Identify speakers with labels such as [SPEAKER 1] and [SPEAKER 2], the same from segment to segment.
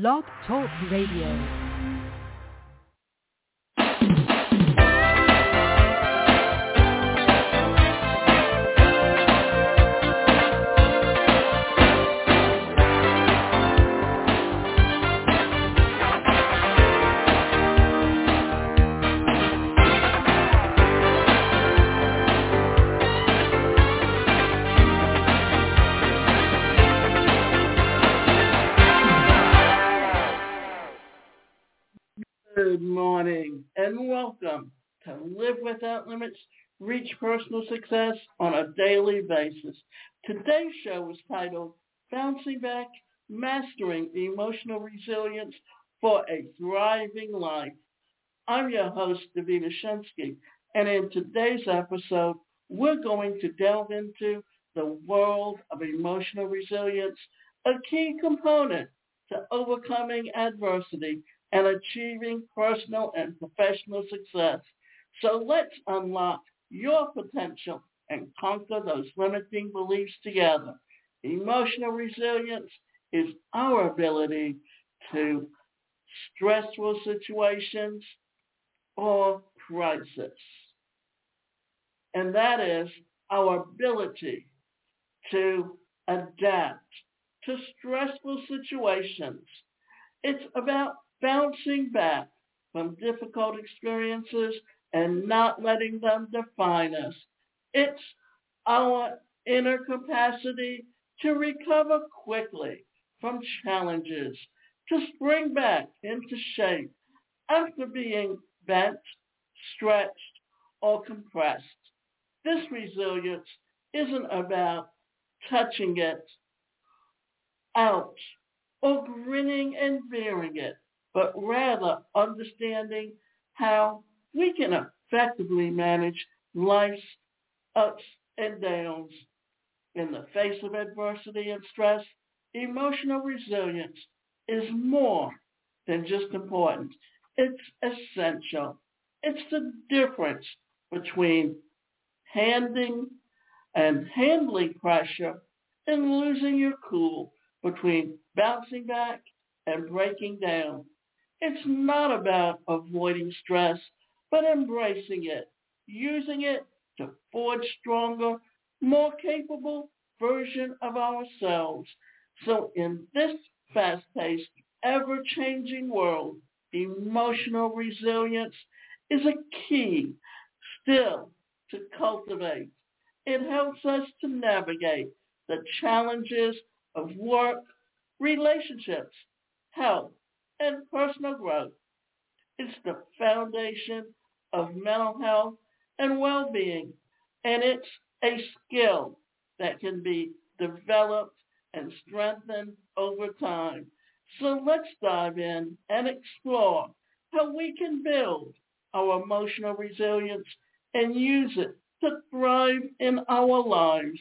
[SPEAKER 1] Blog Talk Radio.
[SPEAKER 2] Good morning and welcome to Live Without Limits, Reach Personal Success on a Daily Basis. Today's show is titled Bouncing Back, Mastering Emotional Resilience for a Thriving Life. I'm your host, Davina Shensky, and in today's episode, we're going to delve into the world of emotional resilience, a key component to overcoming adversity and achieving personal and professional success. So let's unlock your potential and conquer those limiting beliefs together. Emotional resilience is our ability to stressful situations or crisis. And that is our ability to adapt to stressful situations. It's about bouncing back from difficult experiences and not letting them define us. It's our inner capacity to recover quickly from challenges, to spring back into shape after being bent, stretched, or compressed. This resilience isn't about touching it out or grinning and bearing it but rather understanding how we can effectively manage life's ups and downs. In the face of adversity and stress, emotional resilience is more than just important. It's essential. It's the difference between handing and handling pressure and losing your cool, between bouncing back and breaking down. It's not about avoiding stress, but embracing it, using it to forge stronger, more capable version of ourselves. So in this fast-paced, ever-changing world, emotional resilience is a key still to cultivate. It helps us to navigate the challenges of work, relationships, health, and personal growth. It's the foundation of mental health and well-being, and it's a skill that can be developed and strengthened over time. So let's dive in and explore how we can build our emotional resilience and use it to thrive in our lives.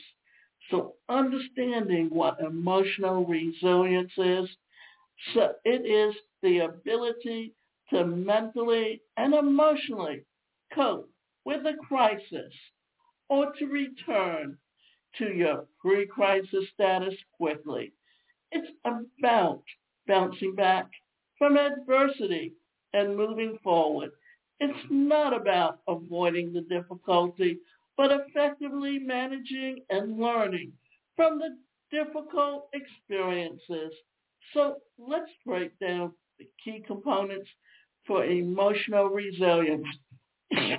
[SPEAKER 2] So understanding what emotional resilience is so it is the ability to mentally and emotionally cope with a crisis or to return to your pre-crisis status quickly. It's about bouncing back from adversity and moving forward. It's not about avoiding the difficulty, but effectively managing and learning from the difficult experiences so let's break down the key components for emotional resilience. the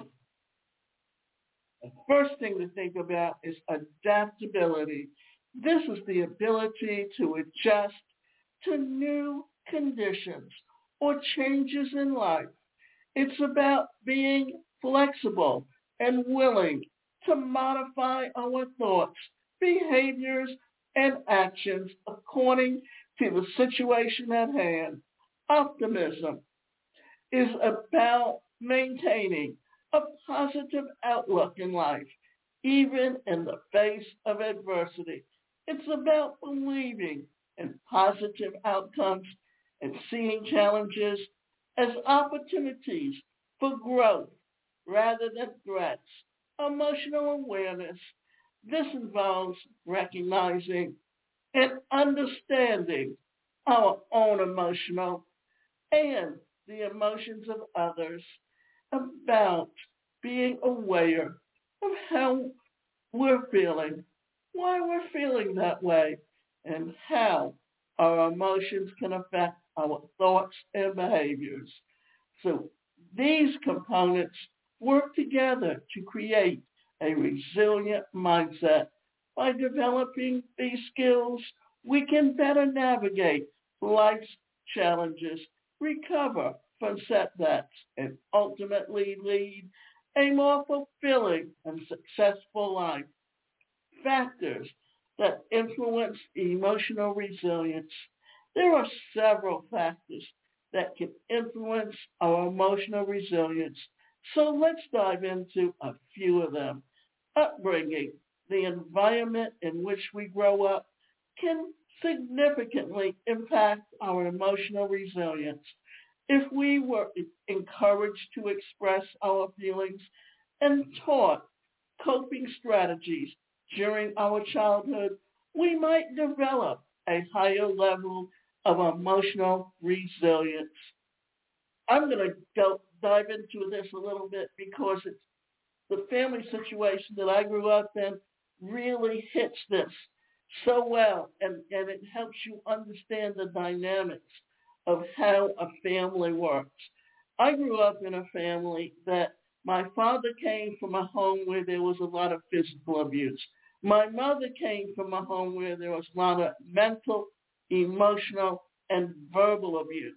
[SPEAKER 2] first thing to think about is adaptability. This is the ability to adjust to new conditions or changes in life. It's about being flexible and willing to modify our thoughts, behaviors, and actions according to the situation at hand. Optimism is about maintaining a positive outlook in life, even in the face of adversity. It's about believing in positive outcomes and seeing challenges as opportunities for growth rather than threats. Emotional awareness. This involves recognizing and understanding our own emotional and the emotions of others about being aware of how we're feeling, why we're feeling that way, and how our emotions can affect our thoughts and behaviors. So these components work together to create a resilient mindset. By developing these skills, we can better navigate life's challenges, recover from setbacks, and ultimately lead a more fulfilling and successful life. Factors that influence emotional resilience. There are several factors that can influence our emotional resilience. So let's dive into a few of them. Upbringing, the environment in which we grow up, can significantly impact our emotional resilience. If we were encouraged to express our feelings and taught coping strategies during our childhood, we might develop a higher level of emotional resilience. I'm going to go dive into this a little bit because it's the family situation that I grew up in really hits this so well and, and it helps you understand the dynamics of how a family works. I grew up in a family that my father came from a home where there was a lot of physical abuse. My mother came from a home where there was a lot of mental, emotional, and verbal abuse.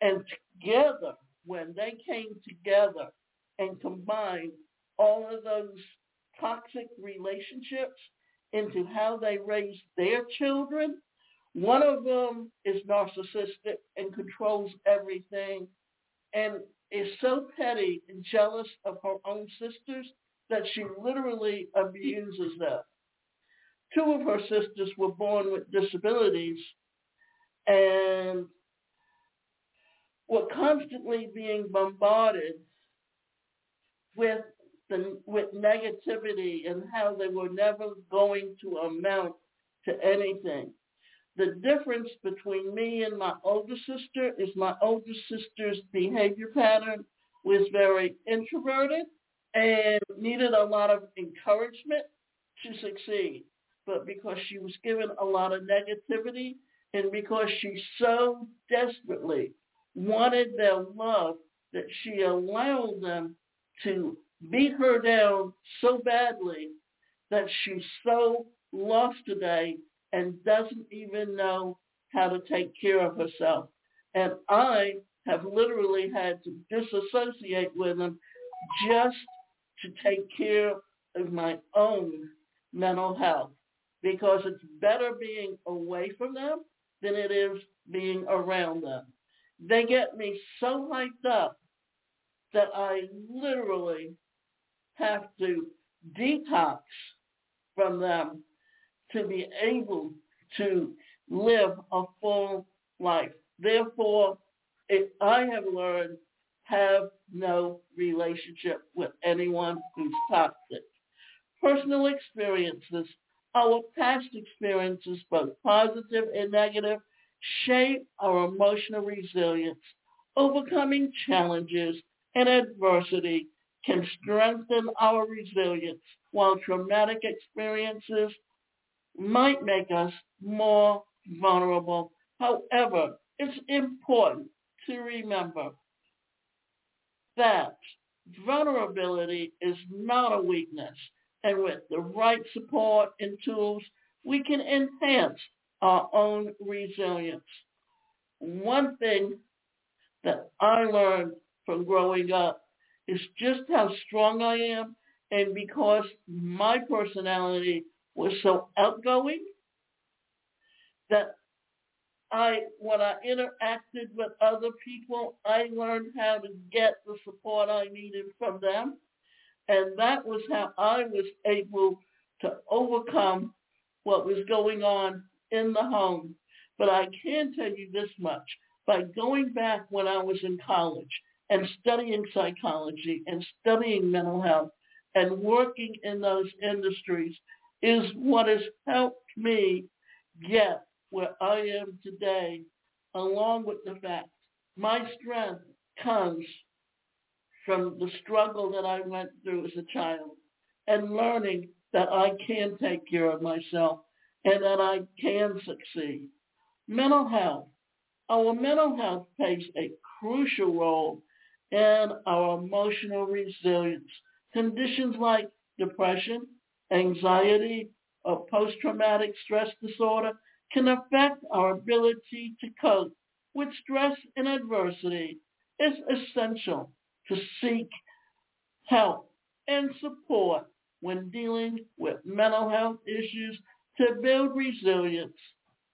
[SPEAKER 2] And together, when they came together and combined all of those toxic relationships into how they raise their children, one of them is narcissistic and controls everything and is so petty and jealous of her own sisters that she literally abuses them. Two of her sisters were born with disabilities and were constantly being bombarded with the, with negativity and how they were never going to amount to anything. The difference between me and my older sister is my older sister's behavior pattern was very introverted and needed a lot of encouragement to succeed. But because she was given a lot of negativity and because she so desperately wanted their love that she allowed them to beat her down so badly that she's so lost today and doesn't even know how to take care of herself. And I have literally had to disassociate with them just to take care of my own mental health because it's better being away from them than it is being around them. They get me so hyped up that I literally have to detox from them to be able to live a full life. Therefore, if I have learned have no relationship with anyone who's toxic. Personal experiences, our past experiences, both positive and negative, shape our emotional resilience. Overcoming challenges and adversity can strengthen our resilience, while traumatic experiences might make us more vulnerable. However, it's important to remember that vulnerability is not a weakness. And with the right support and tools, we can enhance our own resilience. One thing that I learned from growing up is just how strong I am. And because my personality was so outgoing that I, when I interacted with other people, I learned how to get the support I needed from them. And that was how I was able to overcome what was going on in the home. But I can tell you this much. By going back when I was in college and studying psychology and studying mental health and working in those industries is what has helped me get where I am today, along with the fact my strength comes from the struggle that I went through as a child and learning that I can take care of myself and that I can succeed. Mental health. Our mental health plays a crucial role in our emotional resilience. Conditions like depression, anxiety, or post-traumatic stress disorder can affect our ability to cope with stress and adversity. It's essential to seek help and support when dealing with mental health issues to build resilience.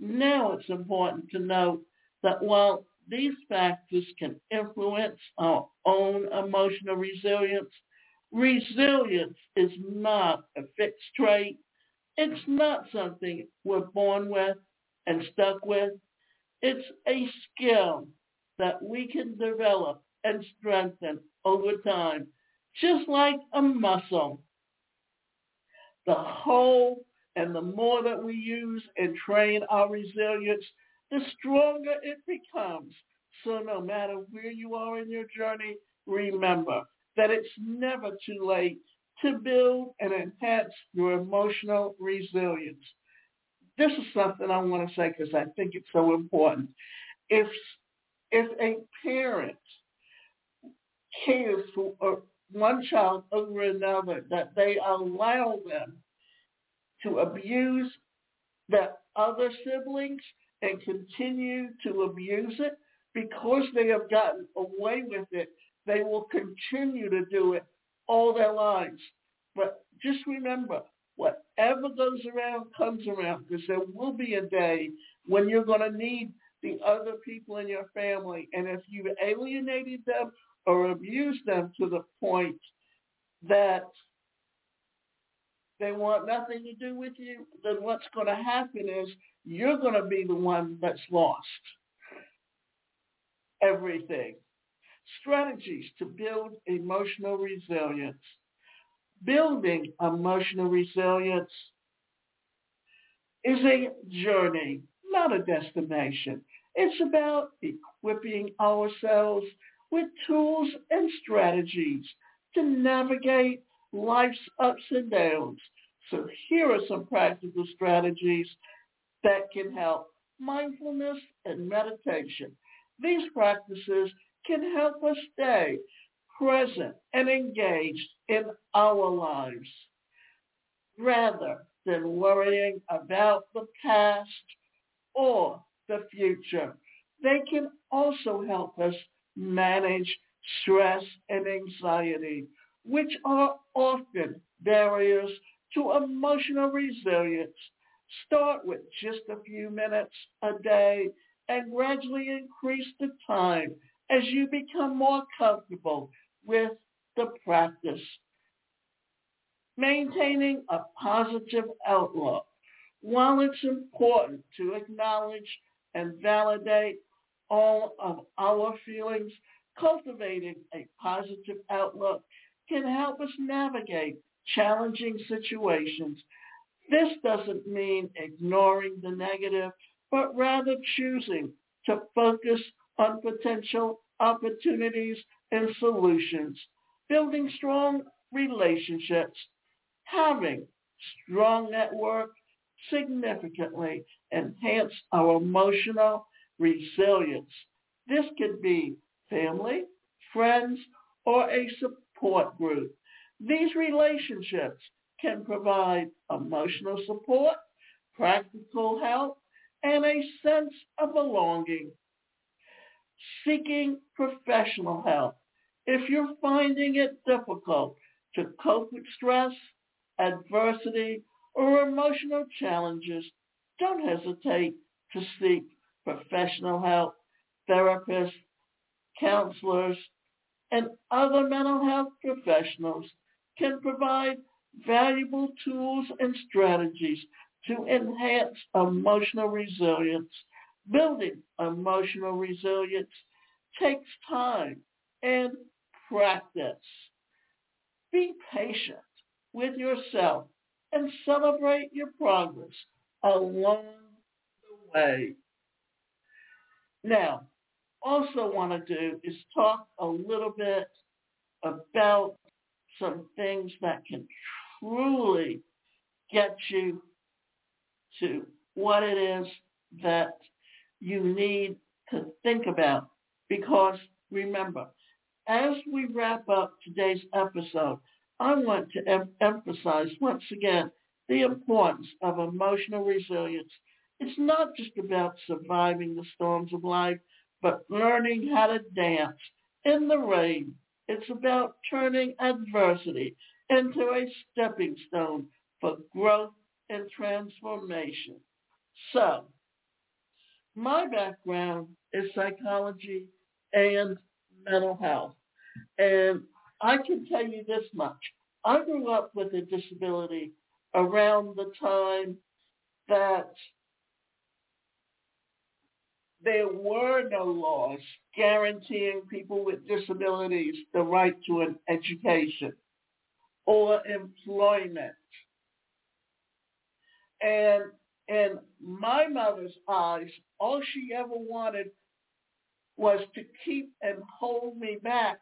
[SPEAKER 2] Now it's important to note that while these factors can influence our own emotional resilience, resilience is not a fixed trait. It's not something we're born with and stuck with. It's a skill that we can develop and strengthen over time, just like a muscle. The whole and the more that we use and train our resilience, the stronger it becomes. So no matter where you are in your journey, remember that it's never too late to build and enhance your emotional resilience. This is something I want to say because I think it's so important. If if a parent cares for uh, one child over another, that they allow them to abuse their other siblings and continue to abuse it because they have gotten away with it, they will continue to do it all their lives. But just remember, whatever goes around comes around because there will be a day when you're going to need the other people in your family. And if you've alienated them or abused them to the point that they want nothing to do with you, then what's going to happen is you're going to be the one that's lost everything. Strategies to build emotional resilience. Building emotional resilience is a journey, not a destination. It's about equipping ourselves with tools and strategies to navigate life's ups and downs. So here are some practical strategies that can help mindfulness and meditation. These practices can help us stay present and engaged in our lives rather than worrying about the past or the future. They can also help us manage stress and anxiety which are often barriers to emotional resilience. Start with just a few minutes a day and gradually increase the time as you become more comfortable with the practice. Maintaining a positive outlook. While it's important to acknowledge and validate all of our feelings, cultivating a positive outlook can help us navigate challenging situations. This doesn't mean ignoring the negative, but rather choosing to focus on potential opportunities and solutions, building strong relationships, having strong network significantly enhance our emotional resilience. This could be family, friends, or a support group. These relationships can provide emotional support, practical help, and a sense of belonging. Seeking professional help. If you're finding it difficult to cope with stress, adversity, or emotional challenges, don't hesitate to seek professional help. Therapists, counselors, and other mental health professionals can provide valuable tools and strategies to enhance emotional resilience. Building emotional resilience takes time and practice. Be patient with yourself and celebrate your progress along the way. Now, also want to do is talk a little bit about some things that can truly get you to what it is that you need to think about. Because remember, as we wrap up today's episode, I want to em- emphasize once again the importance of emotional resilience. It's not just about surviving the storms of life, but learning how to dance in the rain. It's about turning adversity into a stepping stone for growth and transformation. So, my background is psychology and mental health. And I can tell you this much. I grew up with a disability around the time that there were no laws guaranteeing people with disabilities the right to an education or employment. And in my mother's eyes, all she ever wanted was to keep and hold me back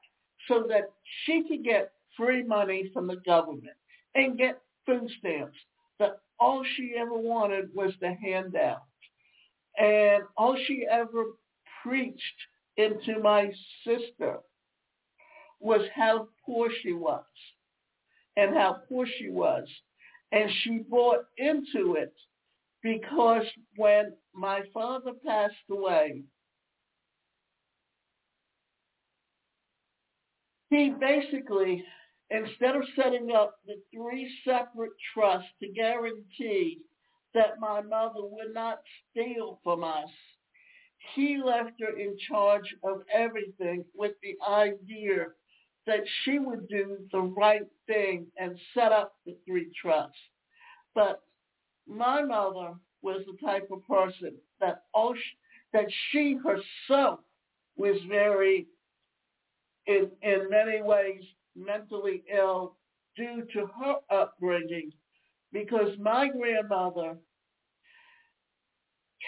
[SPEAKER 2] so that she could get free money from the government and get food stamps. That all she ever wanted was the handout. And all she ever preached into my sister was how poor she was and how poor she was. And she bought into it because when my father passed away, he basically, instead of setting up the three separate trusts to guarantee that my mother would not steal from us, he left her in charge of everything with the idea that she would do the right thing and set up the three trusts. But my mother was the type of person that all she, that she herself was very in in many ways mentally ill due to her upbringing because my grandmother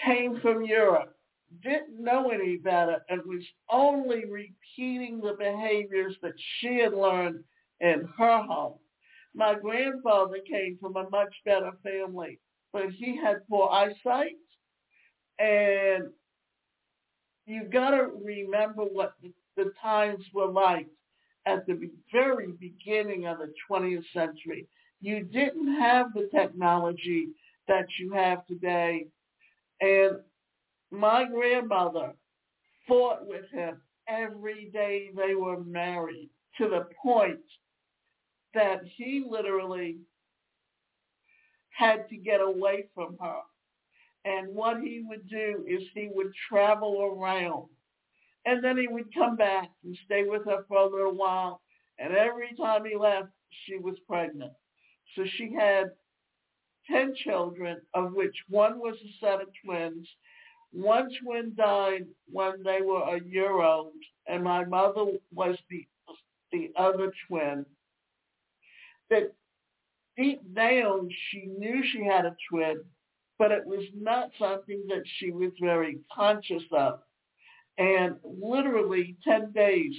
[SPEAKER 2] came from Europe, didn't know any better, and was only repeating the behaviors that she had learned in her home. My grandfather came from a much better family, but he had poor eyesight, and you got to remember what the, the times were like at the very beginning of the 20th century. You didn't have the technology that you have today. And my grandmother fought with him every day they were married to the point that he literally had to get away from her. And what he would do is he would travel around. And then he would come back and stay with her for a little while. And every time he left, she was pregnant. So she had 10 children, of which one was a set of twins. One twin died when they were a year old, and my mother was the, the other twin. That deep down, she knew she had a twin, but it was not something that she was very conscious of. And literally 10 days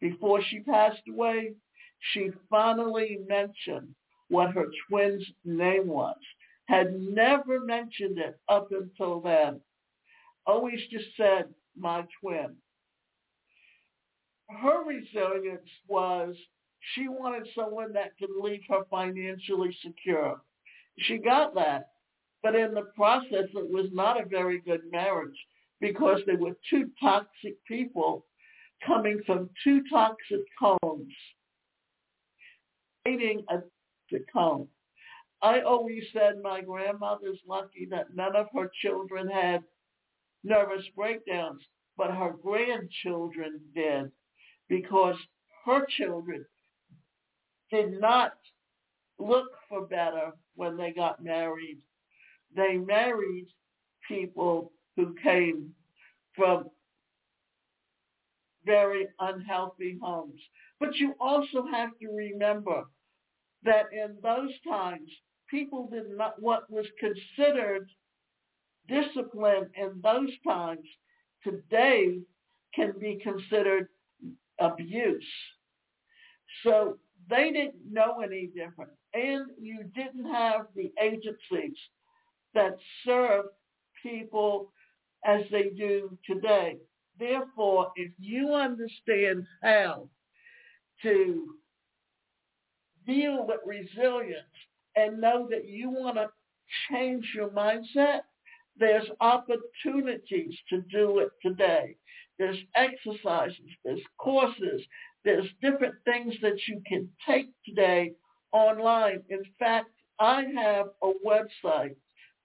[SPEAKER 2] before she passed away, she finally mentioned what her twin's name was. Had never mentioned it up until then. Always just said, my twin. Her resilience was she wanted someone that could leave her financially secure. She got that. But in the process, it was not a very good marriage because there were two toxic people coming from two toxic homes, dating a toxic come. I always said my grandmother's lucky that none of her children had nervous breakdowns, but her grandchildren did because her children did not look for better when they got married. They married people who came from very unhealthy homes. But you also have to remember that in those times, people did not, what was considered discipline in those times today can be considered abuse. So they didn't know any different. And you didn't have the agencies that serve people as they do today. Therefore, if you understand how to deal with resilience and know that you want to change your mindset, there's opportunities to do it today. There's exercises, there's courses, there's different things that you can take today online. In fact, I have a website,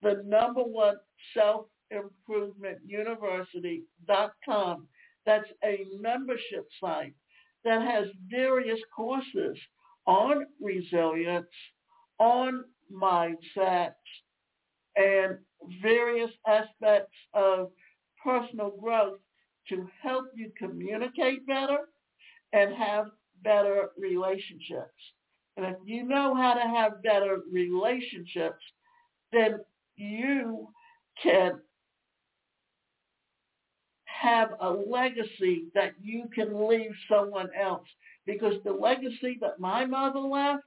[SPEAKER 2] the number one self-improvement-university.com. That's a membership site that has various courses on resilience, on mindset, and various aspects of personal growth to help you communicate better and have better relationships. And if you know how to have better relationships, then you can have a legacy that you can leave someone else. Because the legacy that my mother left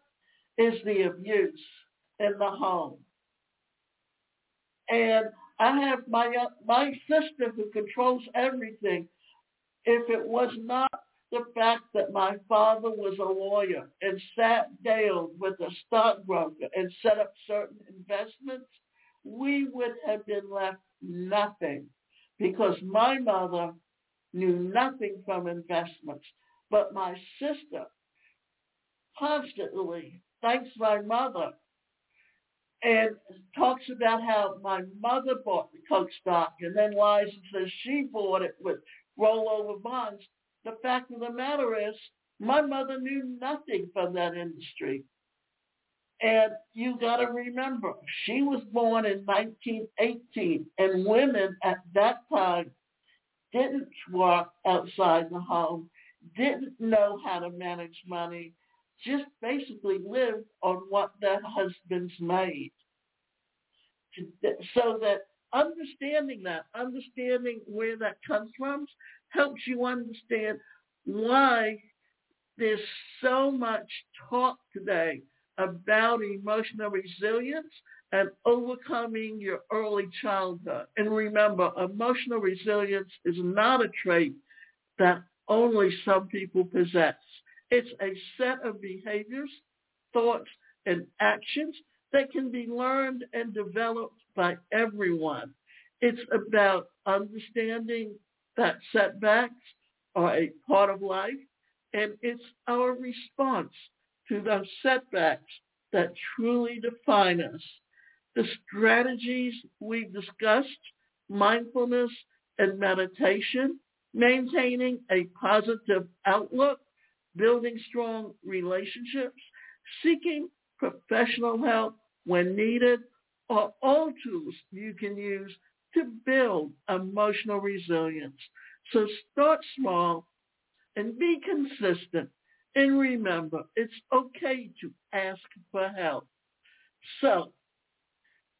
[SPEAKER 2] is the abuse in the home. And I have my uh, my sister who controls everything. If it was not the fact that my father was a lawyer and sat down with a stockbroker and set up certain investments, we would have been left nothing because my mother knew nothing from investments. But my sister constantly thanks my mother and talks about how my mother bought the Coke stock and then lies and says she bought it with rollover bonds. The fact of the matter is my mother knew nothing from that industry. And you got to remember, she was born in 1918, and women at that time didn't work outside the home, didn't know how to manage money, just basically lived on what their husbands made. So that understanding that, understanding where that comes from, helps you understand why there's so much talk today about emotional resilience and overcoming your early childhood. And remember, emotional resilience is not a trait that only some people possess. It's a set of behaviors, thoughts, and actions that can be learned and developed by everyone. It's about understanding that setbacks are a part of life, and it's our response to those setbacks that truly define us. The strategies we've discussed, mindfulness and meditation, maintaining a positive outlook, building strong relationships, seeking professional help when needed, are all tools you can use to build emotional resilience. So start small and be consistent and remember, it's okay to ask for help. So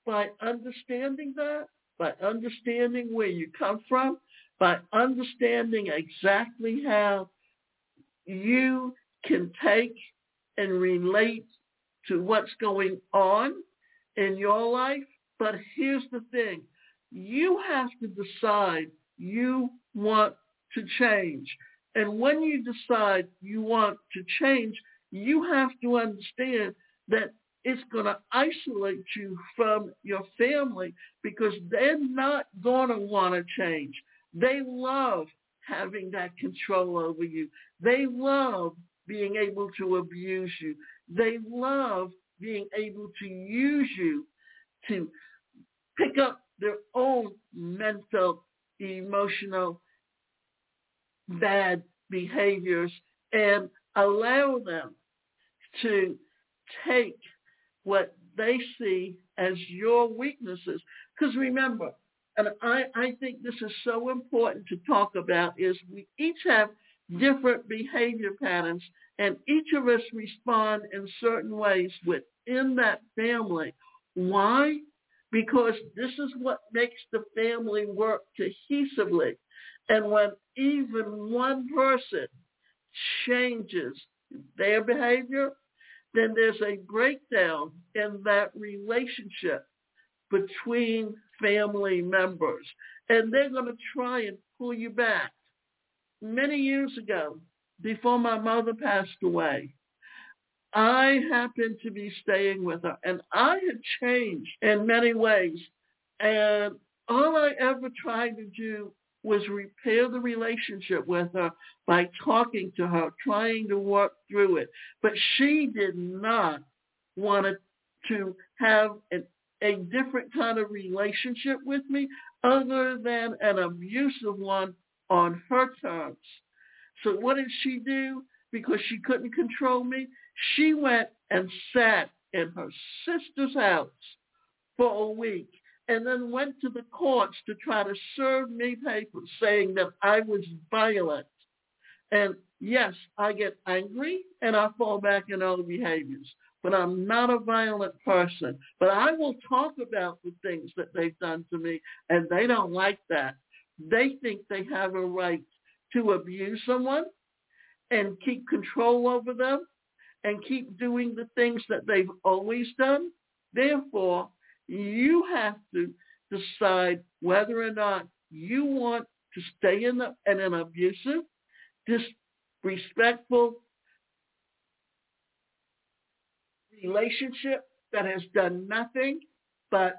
[SPEAKER 2] by understanding that, by understanding where you come from, by understanding exactly how you can take and relate to what's going on in your life. But here's the thing. You have to decide you want to change. And when you decide you want to change, you have to understand that it's going to isolate you from your family because they're not going to want to change. They love having that control over you. They love being able to abuse you. They love being able to use you to pick up their own mental, emotional, bad behaviors and allow them to take what they see as your weaknesses. Because remember, and I, I think this is so important to talk about, is we each have different behavior patterns and each of us respond in certain ways within that family. Why? because this is what makes the family work cohesively. And when even one person changes their behavior, then there's a breakdown in that relationship between family members. And they're going to try and pull you back. Many years ago, before my mother passed away, I happened to be staying with her and I had changed in many ways. And all I ever tried to do was repair the relationship with her by talking to her, trying to work through it. But she did not want to have an, a different kind of relationship with me other than an abusive one on her terms. So what did she do? Because she couldn't control me, she went and sat in her sister's house for a week and then went to the courts to try to serve me papers saying that I was violent. And yes, I get angry and I fall back in old behaviors, but I'm not a violent person. But I will talk about the things that they've done to me and they don't like that. They think they have a right to abuse someone and keep control over them and keep doing the things that they've always done. Therefore, you have to decide whether or not you want to stay in, the, in an abusive, disrespectful relationship that has done nothing but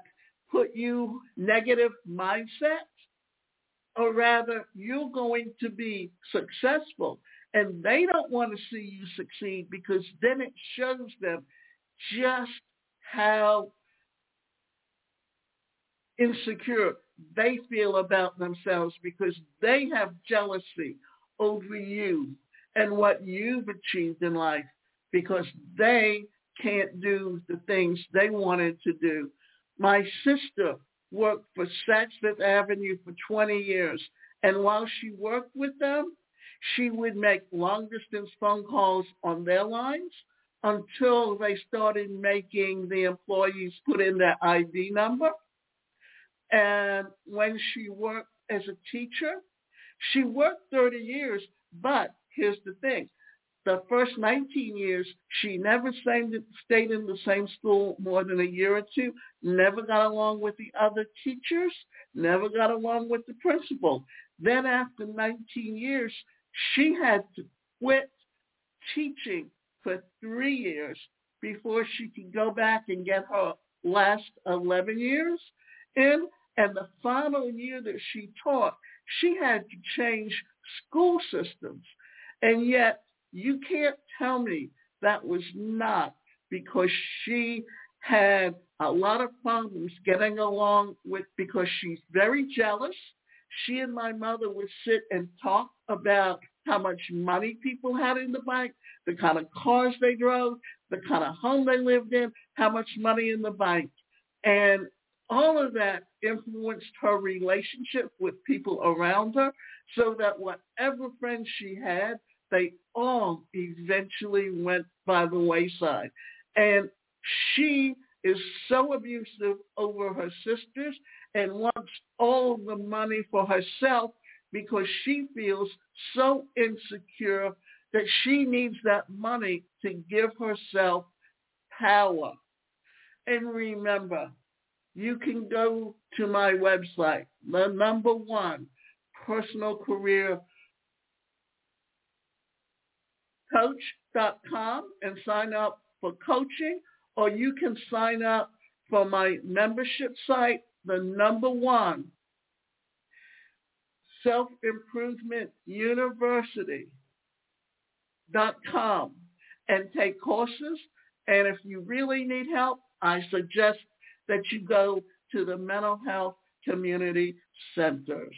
[SPEAKER 2] put you negative mindset, or rather you're going to be successful. And they don't want to see you succeed because then it shows them just how insecure they feel about themselves because they have jealousy over you and what you've achieved in life because they can't do the things they wanted to do. My sister worked for Saks Fifth Avenue for 20 years. And while she worked with them, she would make long distance phone calls on their lines until they started making the employees put in their ID number. And when she worked as a teacher, she worked 30 years, but here's the thing. The first 19 years, she never stayed in the same school more than a year or two, never got along with the other teachers, never got along with the principal. Then after 19 years, she had to quit teaching for three years before she could go back and get her last 11 years in. And the final year that she taught, she had to change school systems. And yet you can't tell me that was not because she had a lot of problems getting along with because she's very jealous she and my mother would sit and talk about how much money people had in the bank, the kind of cars they drove, the kind of home they lived in, how much money in the bank. And all of that influenced her relationship with people around her so that whatever friends she had, they all eventually went by the wayside. And she is so abusive over her sisters and wants all the money for herself because she feels so insecure that she needs that money to give herself power. And remember, you can go to my website, the number one, personal career coach.com and sign up for coaching, or you can sign up for my membership site the number one self-improvement university.com and take courses. And if you really need help, I suggest that you go to the mental health community centers.